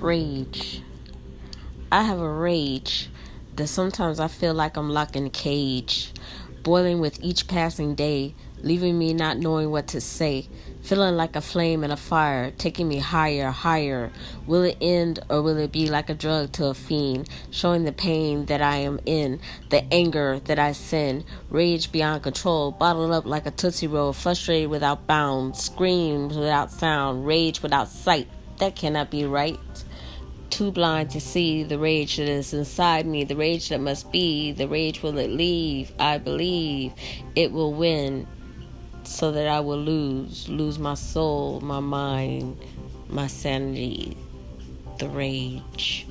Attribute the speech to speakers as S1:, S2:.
S1: Rage. I have a rage that sometimes I feel like I'm locked in a cage, boiling with each passing day, leaving me not knowing what to say, feeling like a flame in a fire, taking me higher, higher. Will it end or will it be like a drug to a fiend, showing the pain that I am in, the anger that I send, rage beyond control, bottled up like a Tootsie Roll, frustrated without bounds, screams without sound, rage without sight. That cannot be right. Too blind to see the rage that is inside me, the rage that must be, the rage will it leave. I believe it will win so that I will lose, lose my soul, my mind, my sanity, the rage.